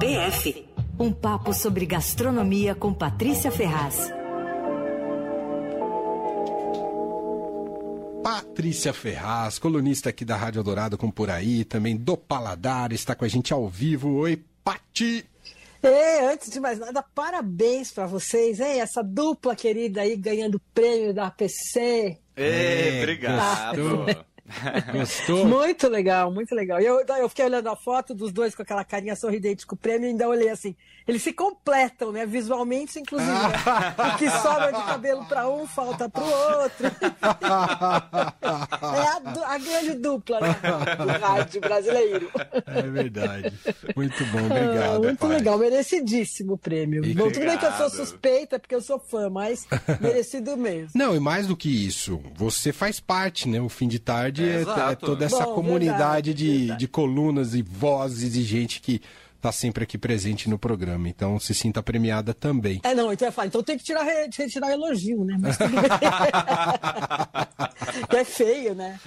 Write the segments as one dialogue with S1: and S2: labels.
S1: PF. Um papo sobre gastronomia com Patrícia Ferraz.
S2: Patrícia Ferraz, colunista aqui da Rádio Dourado com Por Aí, também do Paladar, está com a gente ao vivo. Oi, Pati!
S3: E, antes de mais nada, parabéns para vocês, hein? Essa dupla querida aí ganhando prêmio da APC.
S4: Ei, obrigado.
S2: Gostou?
S3: Muito legal, muito legal. E eu, eu fiquei olhando a foto dos dois com aquela carinha sorridente com o prêmio e ainda olhei assim. Eles se completam, né? Visualmente, inclusive. Né? O que sobra de cabelo para um, falta para o outro. é a, a, grande dupla, né? Do rádio brasileiro.
S2: É verdade. Muito bom, obrigado.
S3: Ah, muito
S2: pai.
S3: legal, merecidíssimo o prêmio.
S2: E
S3: Bom, tudo bem que eu sou suspeita, porque eu sou fã, mas merecido mesmo.
S2: Não, e mais do que isso, você faz parte, né? O fim de tarde é, é toda essa
S3: Bom,
S2: comunidade
S3: verdade,
S2: de,
S3: verdade.
S2: de colunas e vozes e gente que tá sempre aqui presente no programa. Então se sinta premiada também.
S3: É, não, então eu falo, então tem que tirar, re- retirar elogio, né? Mas tudo bem. que é feio, né?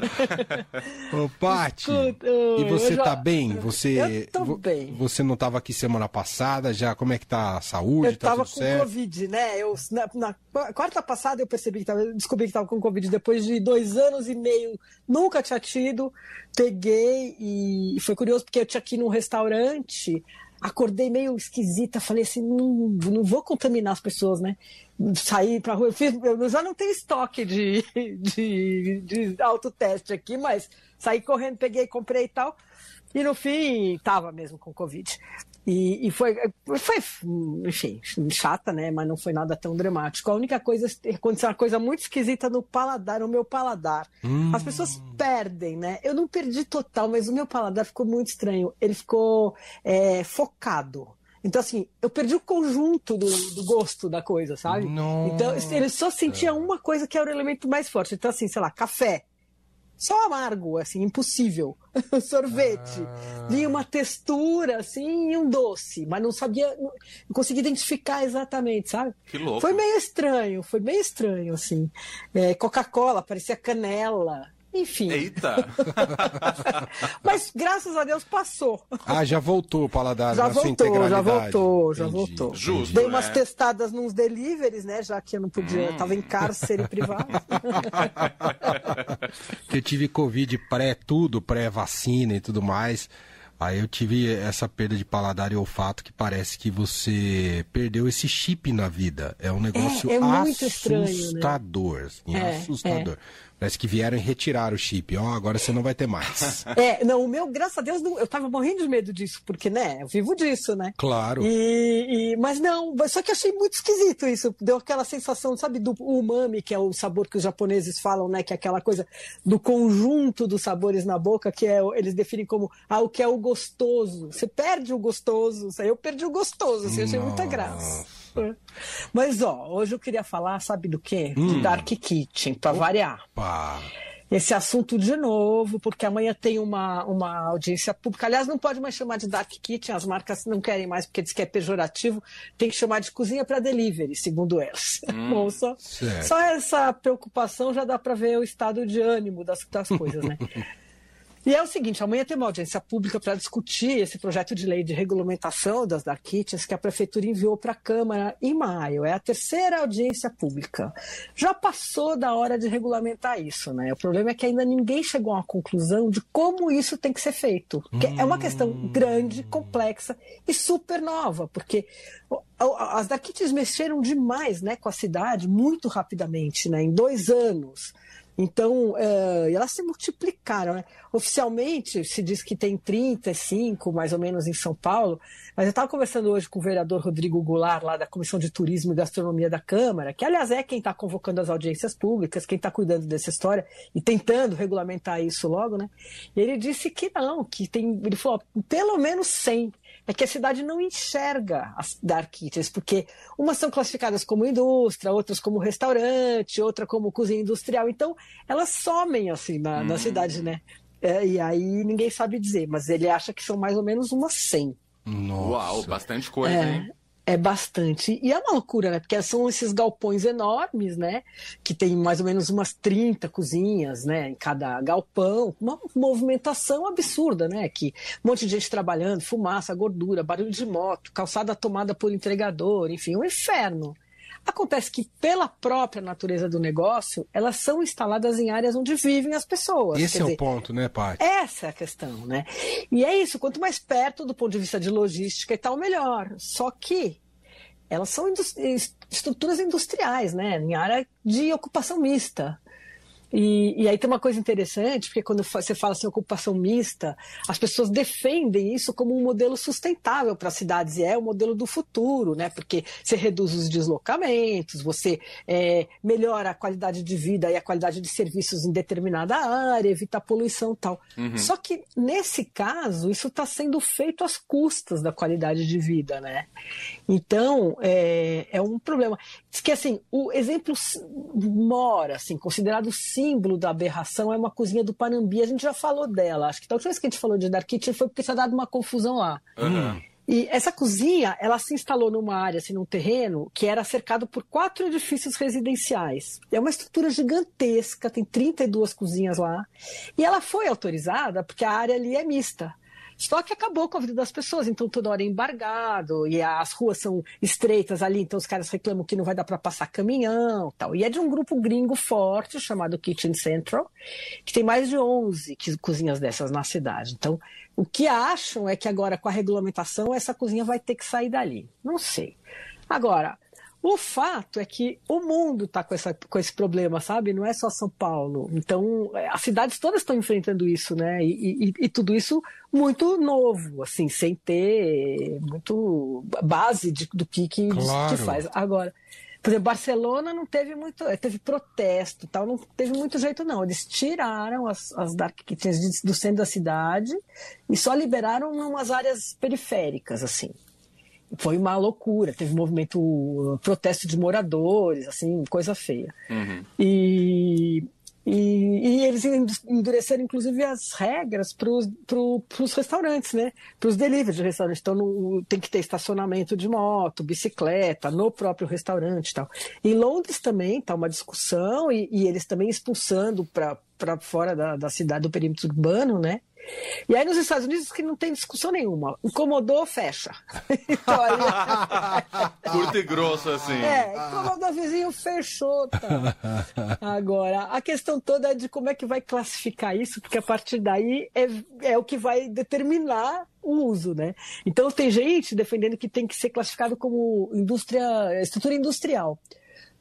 S2: Ô, Pati,
S3: Escuta,
S2: e você
S3: já-
S2: tá bem? Você,
S3: Eu tô bem.
S2: Você não tava aqui semana passada, já como é que tá a saúde?
S3: Eu
S2: tá
S3: tava com
S2: certo?
S3: Covid, né? Eu, na, na quarta passada eu percebi que tava, descobri que tava com Covid depois de dois anos e meio, nunca tinha tido. Peguei e foi curioso porque eu tinha aqui num restaurante, acordei meio esquisita, falei assim, não, não vou contaminar as pessoas, né? Saí pra rua, eu, fiz, eu já não tenho estoque de, de, de autoteste aqui, mas saí correndo, peguei, comprei e tal. E no fim, tava mesmo com Covid. E, e foi, foi, enfim, chata, né? Mas não foi nada tão dramático. A única coisa, aconteceu uma coisa muito esquisita no paladar, no meu paladar. As pessoas perdem, né? Eu não perdi total, mas o meu paladar ficou muito estranho. Ele ficou é, focado. Então, assim, eu perdi o conjunto do, do gosto da coisa, sabe?
S2: Nossa.
S3: Então, ele só sentia uma coisa que era o elemento mais forte. Então, assim, sei lá, café. Só amargo, assim, impossível. Sorvete.
S2: Ah.
S3: Uma textura, assim, e um doce. Mas não sabia, não, não conseguia identificar exatamente, sabe?
S4: Que louco.
S3: Foi meio estranho, foi meio estranho, assim. É, Coca-Cola, parecia canela. Enfim.
S4: Eita!
S3: Mas graças a Deus passou.
S2: Ah, já voltou o paladar
S3: Já
S2: na sua
S3: voltou, já voltou, já
S2: Entendi.
S3: voltou.
S4: Justo.
S3: Dei umas
S4: né?
S3: testadas nos deliveries, né? Já que eu não podia, eu tava em cárcere privado.
S2: Porque eu tive Covid pré tudo, pré-vacina e tudo mais. Aí eu tive essa perda de paladar e olfato que parece que você perdeu esse chip na vida. É um negócio
S3: é muito estranho, né?
S2: assustador. assim,
S3: É,
S2: assustador. Parece que vieram e retiraram o chip. Ó, agora você não vai ter mais.
S3: É, não, o meu, graças a Deus, não- eu tava morrendo de medo disso, porque, né, eu vivo disso, né?
S2: Claro.
S3: E, e- mas não, só que achei muito esquisito isso. Deu aquela sensação, sabe, do umami, que é o sabor que os japoneses falam, né? Que é aquela coisa do conjunto dos sabores na boca, que é, eles definem como ah, o que é o gostoso. Você perde o gostoso. Isso aí Eu perdi o gostoso, assim, eu achei muita graça. Mas, ó, hoje eu queria falar, sabe do quê?
S2: Hum.
S3: De Dark Kitchen, pra variar esse assunto de novo, porque amanhã tem uma, uma audiência pública. Aliás, não pode mais chamar de Dark Kitchen, as marcas não querem mais porque diz que é pejorativo. Tem que chamar de cozinha para delivery, segundo elas. Bom, só, só essa preocupação já dá para ver o estado de ânimo das, das coisas, né? E é o seguinte, amanhã tem uma audiência pública para discutir esse projeto de lei de regulamentação das dark kitchens que a prefeitura enviou para a Câmara em maio. É a terceira audiência pública. Já passou da hora de regulamentar isso, né? O problema é que ainda ninguém chegou a uma conclusão de como isso tem que ser feito. Porque é uma questão grande, complexa e super nova, porque as dark kitchens mexeram demais, né, com a cidade muito rapidamente, né, em dois anos. Então, eh, elas se multiplicaram. Né? Oficialmente, se diz que tem 35, mais ou menos, em São Paulo, mas eu estava conversando hoje com o vereador Rodrigo Goulart, lá da Comissão de Turismo e Gastronomia da Câmara, que, aliás, é quem está convocando as audiências públicas, quem está cuidando dessa história e tentando regulamentar isso logo, né? E ele disse que não, que tem. Ele falou, pelo menos 100 é que a cidade não enxerga as dark kitchens, porque umas são classificadas como indústria, outras como restaurante, outra como cozinha industrial. Então, elas somem assim na, na cidade, né? É, e aí ninguém sabe dizer, mas ele acha que são mais ou menos umas 100.
S2: Nossa.
S4: Uau, bastante coisa,
S3: É.
S4: hein?
S3: É bastante. E é uma loucura, né? Porque são esses galpões enormes, né? Que tem mais ou menos umas 30 cozinhas, né? Em cada galpão. Uma movimentação absurda, né? Que um monte de gente trabalhando, fumaça, gordura, barulho de moto, calçada tomada por entregador, enfim, um inferno. Acontece que, pela própria natureza do negócio, elas são instaladas em áreas onde vivem as pessoas.
S2: Esse é dizer, o ponto, né, Paty?
S3: Essa é a questão, né? E é isso, quanto mais perto do ponto de vista de logística e tal, melhor. Só que elas são estruturas industriais, né? Em área de ocupação mista. E, e, aí tem uma coisa interessante, porque quando você fala assim, ocupação mista, as pessoas defendem isso como um modelo sustentável para as cidades, e é o modelo do futuro, né? Porque você reduz os deslocamentos, você é, melhora a qualidade de vida e a qualidade de serviços em determinada área, evita a poluição e tal. Uhum. Só que, nesse caso, isso está sendo feito às custas da qualidade de vida, né? Então, é, é um problema. Diz que, assim, o exemplo mora, assim, considerado sim símbolo da aberração é uma cozinha do Panambi. A gente já falou dela. Acho que a última vez que a gente falou de Dark Kitchen foi porque tinha dado uma confusão lá. Uhum. E essa cozinha, ela se instalou numa área, assim, num terreno que era cercado por quatro edifícios residenciais. É uma estrutura gigantesca, tem 32 cozinhas lá. E ela foi autorizada porque a área ali é mista. Só que acabou com a vida das pessoas, então toda hora é embargado, e as ruas são estreitas ali, então os caras reclamam que não vai dar para passar caminhão tal. E é de um grupo gringo forte, chamado Kitchen Central, que tem mais de 11 cozinhas dessas na cidade. Então, o que acham é que agora, com a regulamentação, essa cozinha vai ter que sair dali. Não sei. Agora, o fato é que o mundo está com, com esse problema, sabe? Não é só São Paulo. Então, é, as cidades todas estão enfrentando isso, né? E, e, e, tudo isso muito novo, assim, sem ter muito base de, do que, que, claro. que faz. Agora, por exemplo, Barcelona não teve muito, é, teve protesto, tal, não teve muito jeito não. Eles tiraram as, as dark kitchens do centro da cidade e só liberaram umas áreas periféricas, assim foi uma loucura. Teve movimento, protesto de moradores, assim, coisa feia. Uhum. E, e, e, eles endureceram, inclusive, as regras para os restaurantes, né? Para os deliveries de restaurante. Então, no, tem que ter estacionamento de moto, bicicleta, no próprio restaurante e tal. Em Londres também está uma discussão e, e, eles também expulsando para fora da, da cidade, do perímetro urbano, né? E aí nos Estados Unidos que não tem discussão nenhuma. Incomodou, fecha.
S4: então, aí... Curto e grosso, assim.
S3: É, incomodou vizinho, fechou. Tá. Agora, a questão toda é de como é que vai classificar isso, porque a partir daí é, é o que vai determinar o uso, né? Então tem gente defendendo que tem que ser classificado como indústria, estrutura industrial.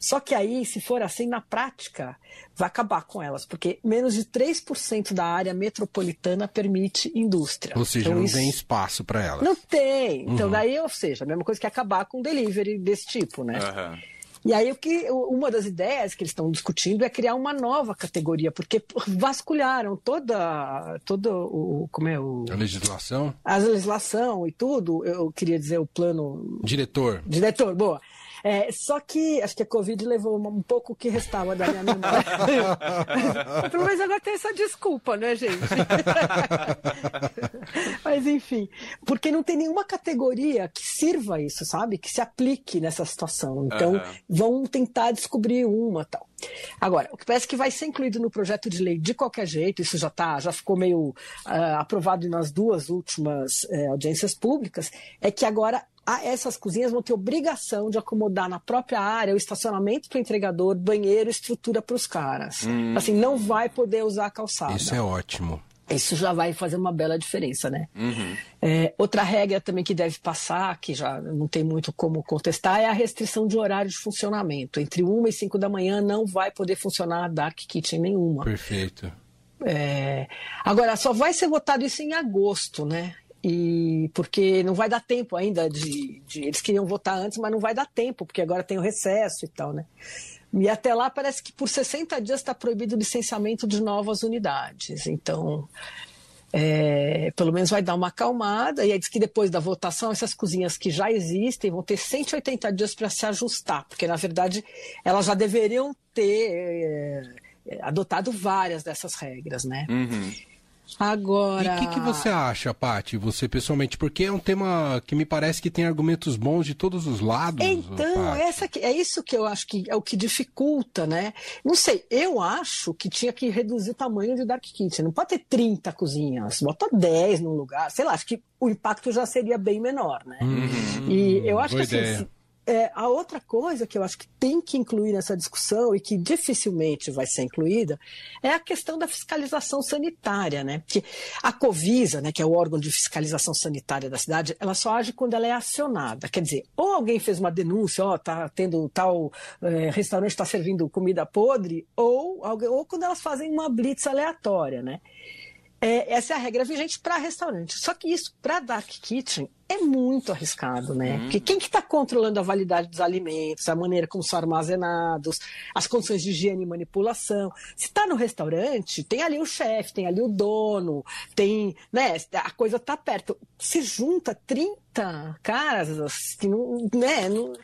S3: Só que aí, se for assim, na prática, vai acabar com elas, porque menos de 3% da área metropolitana permite indústria.
S2: Ou seja, então, não isso... tem espaço para elas.
S3: Não tem. Então, uhum. daí, ou seja, a mesma coisa que acabar com delivery desse tipo, né? Uhum. E aí o que uma das ideias que eles estão discutindo é criar uma nova categoria, porque vasculharam toda toda o como é o
S2: a legislação,
S3: a legislação e tudo. Eu queria dizer o plano
S2: diretor.
S3: Diretor, boa. É, só que acho que a Covid levou um pouco o que restava da minha memória. Pelo menos agora tem essa desculpa, né, gente? Mas enfim, porque não tem nenhuma categoria que sirva isso, sabe? Que se aplique nessa situação. Então, uhum. vão tentar descobrir uma tal. Agora, o que parece que vai ser incluído no projeto de lei de qualquer jeito, isso já tá, já ficou meio uh, aprovado nas duas últimas uh, audiências públicas, é que agora essas cozinhas vão ter obrigação de acomodar na própria área o estacionamento para o entregador, banheiro, estrutura para os caras. Hum. Assim, não vai poder usar a calçada.
S2: Isso é ótimo.
S3: Isso já vai fazer uma bela diferença, né? Uhum. É, outra regra também que deve passar, que já não tem muito como contestar, é a restrição de horário de funcionamento. Entre 1 e 5 da manhã não vai poder funcionar a Dark Kitchen nenhuma.
S2: Perfeito.
S3: É, agora, só vai ser votado isso em agosto, né? E porque não vai dar tempo ainda de, de, eles queriam votar antes, mas não vai dar tempo porque agora tem o recesso e tal, né? E até lá parece que por 60 dias está proibido o licenciamento de novas unidades. Então, é, pelo menos vai dar uma acalmada. E aí diz que depois da votação, essas cozinhas que já existem vão ter 180 dias para se ajustar, porque na verdade elas já deveriam ter é, adotado várias dessas regras, né? Uhum. Agora.
S2: E o que, que, você acha, Paty, você pessoalmente? Porque é um tema que me parece que tem argumentos bons de todos os lados.
S3: Então, essa que, é isso que eu acho que é o que dificulta, né? Não sei, eu acho que tinha que reduzir o tamanho de Dark Kitchen. Não pode ter 30 cozinhas, bota 10 num lugar. Sei lá, acho que o impacto já seria bem menor, né?
S2: Uhum,
S3: e eu acho que
S2: ideia.
S3: assim. É, a outra coisa que eu acho que tem que incluir nessa discussão e que dificilmente vai ser incluída é a questão da fiscalização sanitária, né? Porque a Covisa, né, que é o órgão de fiscalização sanitária da cidade, ela só age quando ela é acionada. Quer dizer, ou alguém fez uma denúncia, ó, tá tendo tal é, restaurante está servindo comida podre, ou, alguém, ou quando elas fazem uma blitz aleatória, né? É, essa é a regra vigente para restaurante. Só que isso, para Dark Kitchen, é muito arriscado, né? Porque quem que está controlando a validade dos alimentos, a maneira como são armazenados, as condições de higiene e manipulação? Se está no restaurante, tem ali o chefe, tem ali o dono, tem, né? A coisa está perto. Se junta 30 caras que não, né? Não,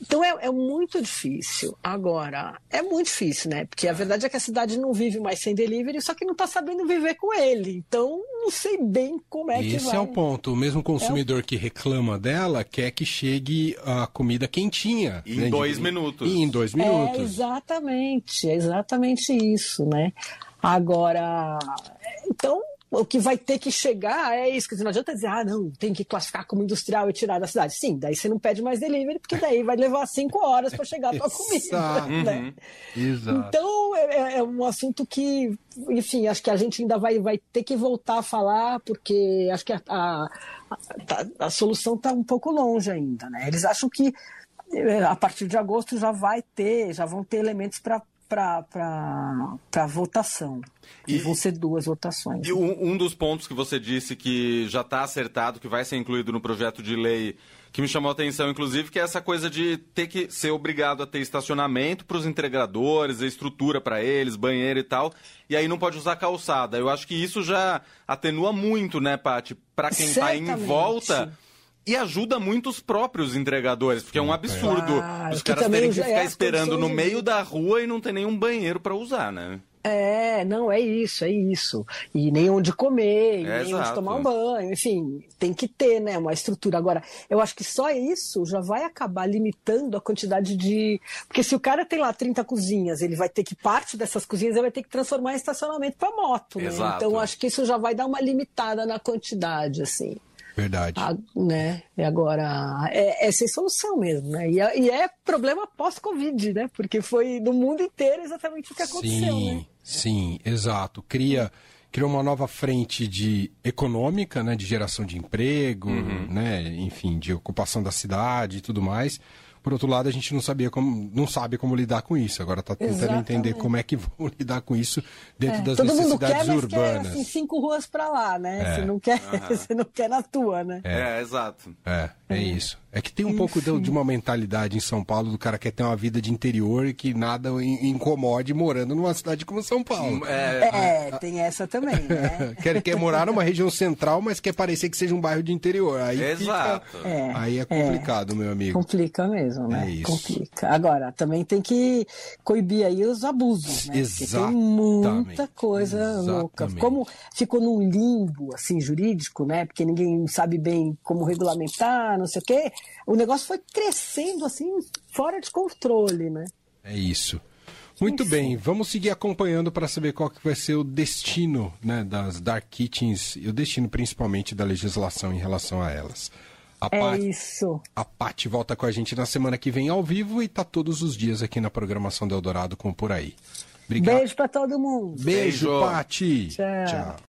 S3: então é, é, muito difícil. Agora, é muito difícil, né? Porque a verdade é que a cidade não vive mais sem delivery, só que não está sabendo viver com ele. Então, não sei bem como é
S2: Esse
S3: que vai.
S2: Esse é o ponto. O mesmo consumidor é o... que reclama dela quer que chegue a comida quentinha.
S4: Em né? dois minutos.
S2: E em dois minutos.
S3: É exatamente, é exatamente isso, né? Agora, então o que vai ter que chegar é isso. Quer dizer, não adianta dizer, ah, não, tem que classificar como industrial e tirar da cidade. Sim, daí você não pede mais delivery, porque daí vai levar cinco horas para chegar a tua comida. Né?
S2: Exato.
S3: Então, é, é, um assunto que, enfim, acho que a gente ainda vai, vai ter que voltar a falar, porque acho que a, a, a, a solução está um pouco longe ainda. Né? Eles acham que é, a partir de agosto já vai ter, já vão ter elementos para para votação. E vão ser duas votações.
S4: E um, um, dos pontos que você disse que já está acertado, que vai ser incluído no projeto de lei, que me chamou a atenção, inclusive, que é essa coisa de ter que ser obrigado a ter estacionamento para os entregadores, a estrutura para eles, banheiro e tal, e aí não pode usar calçada. Eu acho que isso já atenua muito, né, Paty? Para quem está em volta e ajuda muito os próprios entregadores, porque é um absurdo
S3: ah,
S4: os caras terem que ficar é esperando no meio da rua e não ter nenhum banheiro para usar, né?
S3: É, não, é isso, é isso. E nem onde comer, é, nem exato. onde tomar um banho, enfim, tem que ter, né, uma estrutura. Agora, eu acho que só isso já vai acabar limitando a quantidade de. Porque se o cara tem lá 30 cozinhas, ele vai ter que, parte dessas cozinhas, ele vai ter que transformar em estacionamento para moto, né?
S4: Exato.
S3: Então, acho que isso já vai dar uma limitada na quantidade, assim.
S2: Verdade.
S3: A, né? E agora, é, é sem solução mesmo, né? E é, e é problema pós-Covid, né? Porque foi no mundo inteiro exatamente o que aconteceu,
S2: sim,
S3: né?
S2: Sim, exato. Cria, cria uma nova frente de econômica, né? De geração de emprego,
S4: Uhum.
S2: né? Enfim, de ocupação da cidade e tudo mais. Por outro lado, a gente não sabia como, não sabe como lidar com isso. Agora está tentando
S3: Exatamente.
S2: entender como é que vão lidar com isso dentro
S3: É,
S2: das
S3: Todo mundo
S2: necessidades
S3: quer, mas
S2: urbanas.
S3: quer assim, cinco ruas para lá, né?
S2: É.
S3: Você, não quer, você não quer na tua, né?
S4: É, exato.
S2: É, é isso. É que tem um pouco de, de uma mentalidade em São Paulo do cara que quer ter uma vida de interior e que nada incomode morando numa cidade como São Paulo.
S4: É,
S3: É, tem essa também, né?
S2: Quer, quer morar numa região central, mas quer parecer que seja um bairro de interior. Aí
S4: exato.
S2: Fica,
S3: É,
S2: aí é complicado, meu amigo.
S3: Complica mesmo, né?
S2: É isso.
S3: Complica. Agora, também tem que coibir aí os abusos, né? Porque tem muita
S2: Exatamente.
S3: coisa louca.
S2: Exatamente.
S3: Como ficou num limbo, assim, jurídico, né? Porque ninguém sabe bem como regulamentar, não sei o quê. O negócio foi crescendo, assim, fora de controle, né?
S2: É isso. Muito
S3: Enfim.
S2: bem, vamos seguir acompanhando para saber qual que vai ser o destino né, das dark kitchens e o destino principalmente da legislação em relação a elas. A
S3: É
S2: Paty-
S3: isso.
S2: A Paty volta com a gente na semana que vem ao vivo e tá todos os dias aqui na programação do Eldorado com Por Aí. Obrigado.
S3: Beijo pra todo mundo.
S2: Beijo,
S4: Beijo.
S2: Paty.
S3: Tchau.